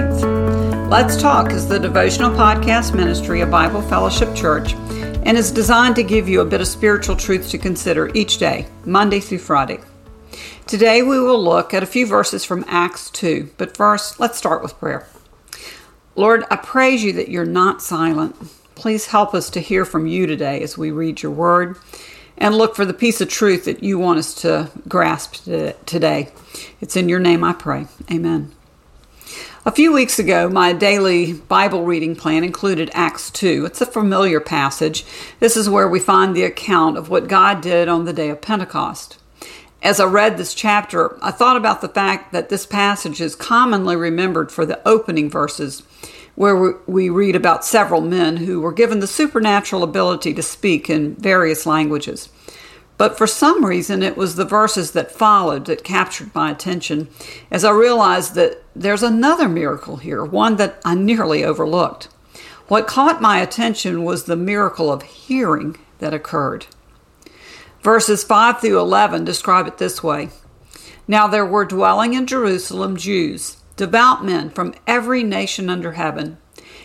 Let's Talk is the devotional podcast ministry of Bible Fellowship Church and is designed to give you a bit of spiritual truth to consider each day, Monday through Friday. Today we will look at a few verses from Acts 2, but first let's start with prayer. Lord, I praise you that you're not silent. Please help us to hear from you today as we read your word and look for the piece of truth that you want us to grasp today. It's in your name I pray. Amen. A few weeks ago, my daily Bible reading plan included Acts 2. It's a familiar passage. This is where we find the account of what God did on the day of Pentecost. As I read this chapter, I thought about the fact that this passage is commonly remembered for the opening verses, where we read about several men who were given the supernatural ability to speak in various languages. But for some reason, it was the verses that followed that captured my attention as I realized that there's another miracle here, one that I nearly overlooked. What caught my attention was the miracle of hearing that occurred. Verses 5 through 11 describe it this way Now there were dwelling in Jerusalem Jews, devout men from every nation under heaven.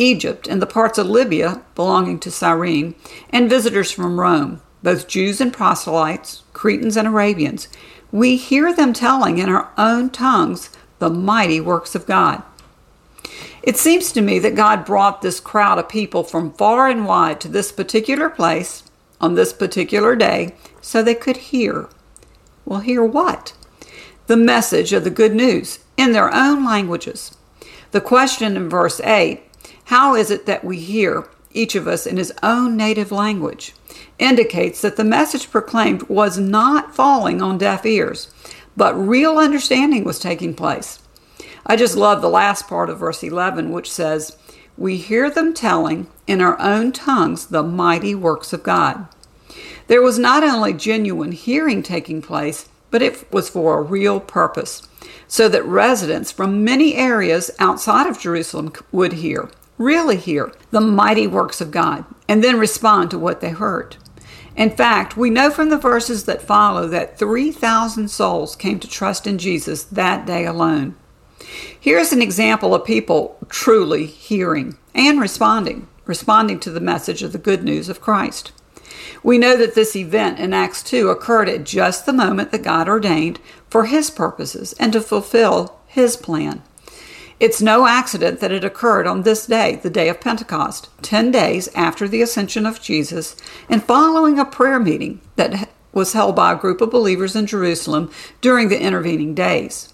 Egypt, and the parts of Libya belonging to Cyrene, and visitors from Rome, both Jews and proselytes, Cretans and Arabians. We hear them telling in our own tongues the mighty works of God. It seems to me that God brought this crowd of people from far and wide to this particular place on this particular day so they could hear. Well, hear what? The message of the good news in their own languages. The question in verse 8 how is it that we hear, each of us in his own native language? Indicates that the message proclaimed was not falling on deaf ears, but real understanding was taking place. I just love the last part of verse 11, which says, We hear them telling in our own tongues the mighty works of God. There was not only genuine hearing taking place, but it was for a real purpose, so that residents from many areas outside of Jerusalem would hear really hear the mighty works of God and then respond to what they heard. In fact, we know from the verses that follow that 3,000 souls came to trust in Jesus that day alone. Here's an example of people truly hearing and responding, responding to the message of the good news of Christ. We know that this event in Acts 2 occurred at just the moment that God ordained for His purposes and to fulfill His plan. It's no accident that it occurred on this day, the day of Pentecost, 10 days after the ascension of Jesus, and following a prayer meeting that was held by a group of believers in Jerusalem during the intervening days.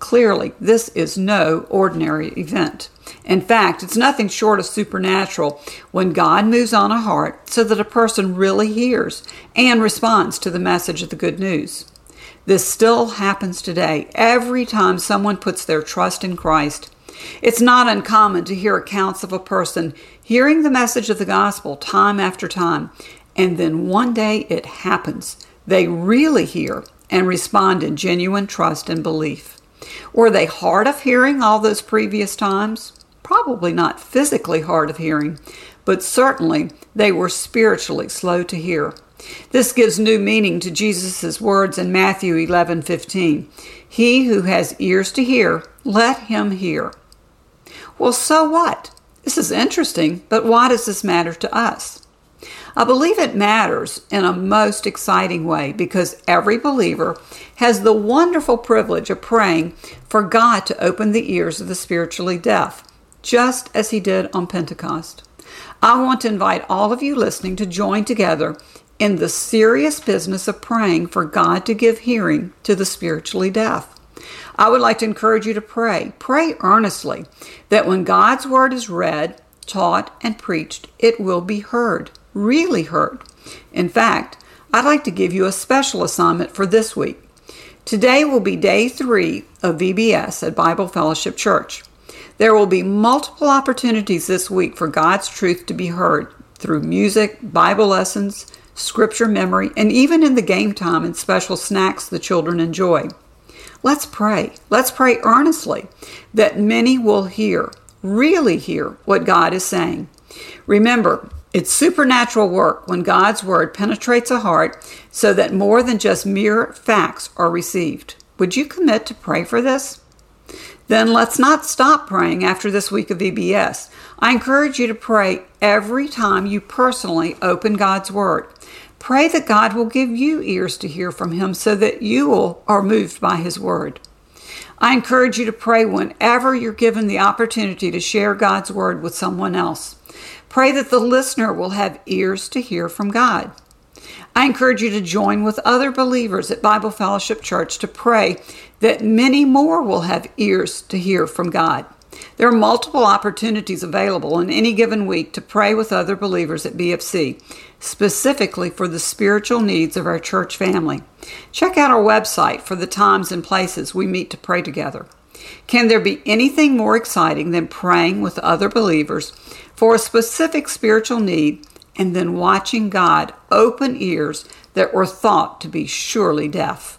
Clearly, this is no ordinary event. In fact, it's nothing short of supernatural when God moves on a heart so that a person really hears and responds to the message of the good news. This still happens today every time someone puts their trust in Christ. It's not uncommon to hear accounts of a person hearing the message of the gospel time after time, and then one day it happens. They really hear and respond in genuine trust and belief. Were they hard of hearing all those previous times? Probably not physically hard of hearing, but certainly they were spiritually slow to hear. This gives new meaning to Jesus' words in Matthew 11:15. He who has ears to hear, let him hear. Well, so what? This is interesting, but why does this matter to us? I believe it matters in a most exciting way because every believer has the wonderful privilege of praying for God to open the ears of the spiritually deaf, just as He did on Pentecost. I want to invite all of you listening to join together in the serious business of praying for God to give hearing to the spiritually deaf. I would like to encourage you to pray. Pray earnestly that when God's word is read, taught, and preached, it will be heard, really heard. In fact, I'd like to give you a special assignment for this week. Today will be day three of VBS at Bible Fellowship Church. There will be multiple opportunities this week for God's truth to be heard through music, Bible lessons, scripture memory, and even in the game time and special snacks the children enjoy. Let's pray. Let's pray earnestly that many will hear, really hear what God is saying. Remember, it's supernatural work when God's word penetrates a heart so that more than just mere facts are received. Would you commit to pray for this? Then let's not stop praying after this week of VBS. I encourage you to pray every time you personally open God's Word. Pray that God will give you ears to hear from Him so that you will, are moved by His Word. I encourage you to pray whenever you're given the opportunity to share God's Word with someone else. Pray that the listener will have ears to hear from God. I encourage you to join with other believers at Bible Fellowship Church to pray that many more will have ears to hear from God. There are multiple opportunities available in any given week to pray with other believers at BFC, specifically for the spiritual needs of our church family. Check out our website for the times and places we meet to pray together. Can there be anything more exciting than praying with other believers for a specific spiritual need and then watching God open ears that were thought to be surely deaf?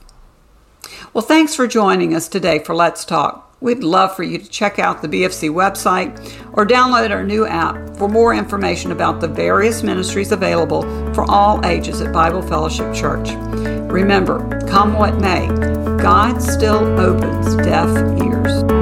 Well, thanks for joining us today for Let's Talk. We'd love for you to check out the BFC website or download our new app for more information about the various ministries available for all ages at Bible Fellowship Church. Remember, come what may, God still opens deaf ears.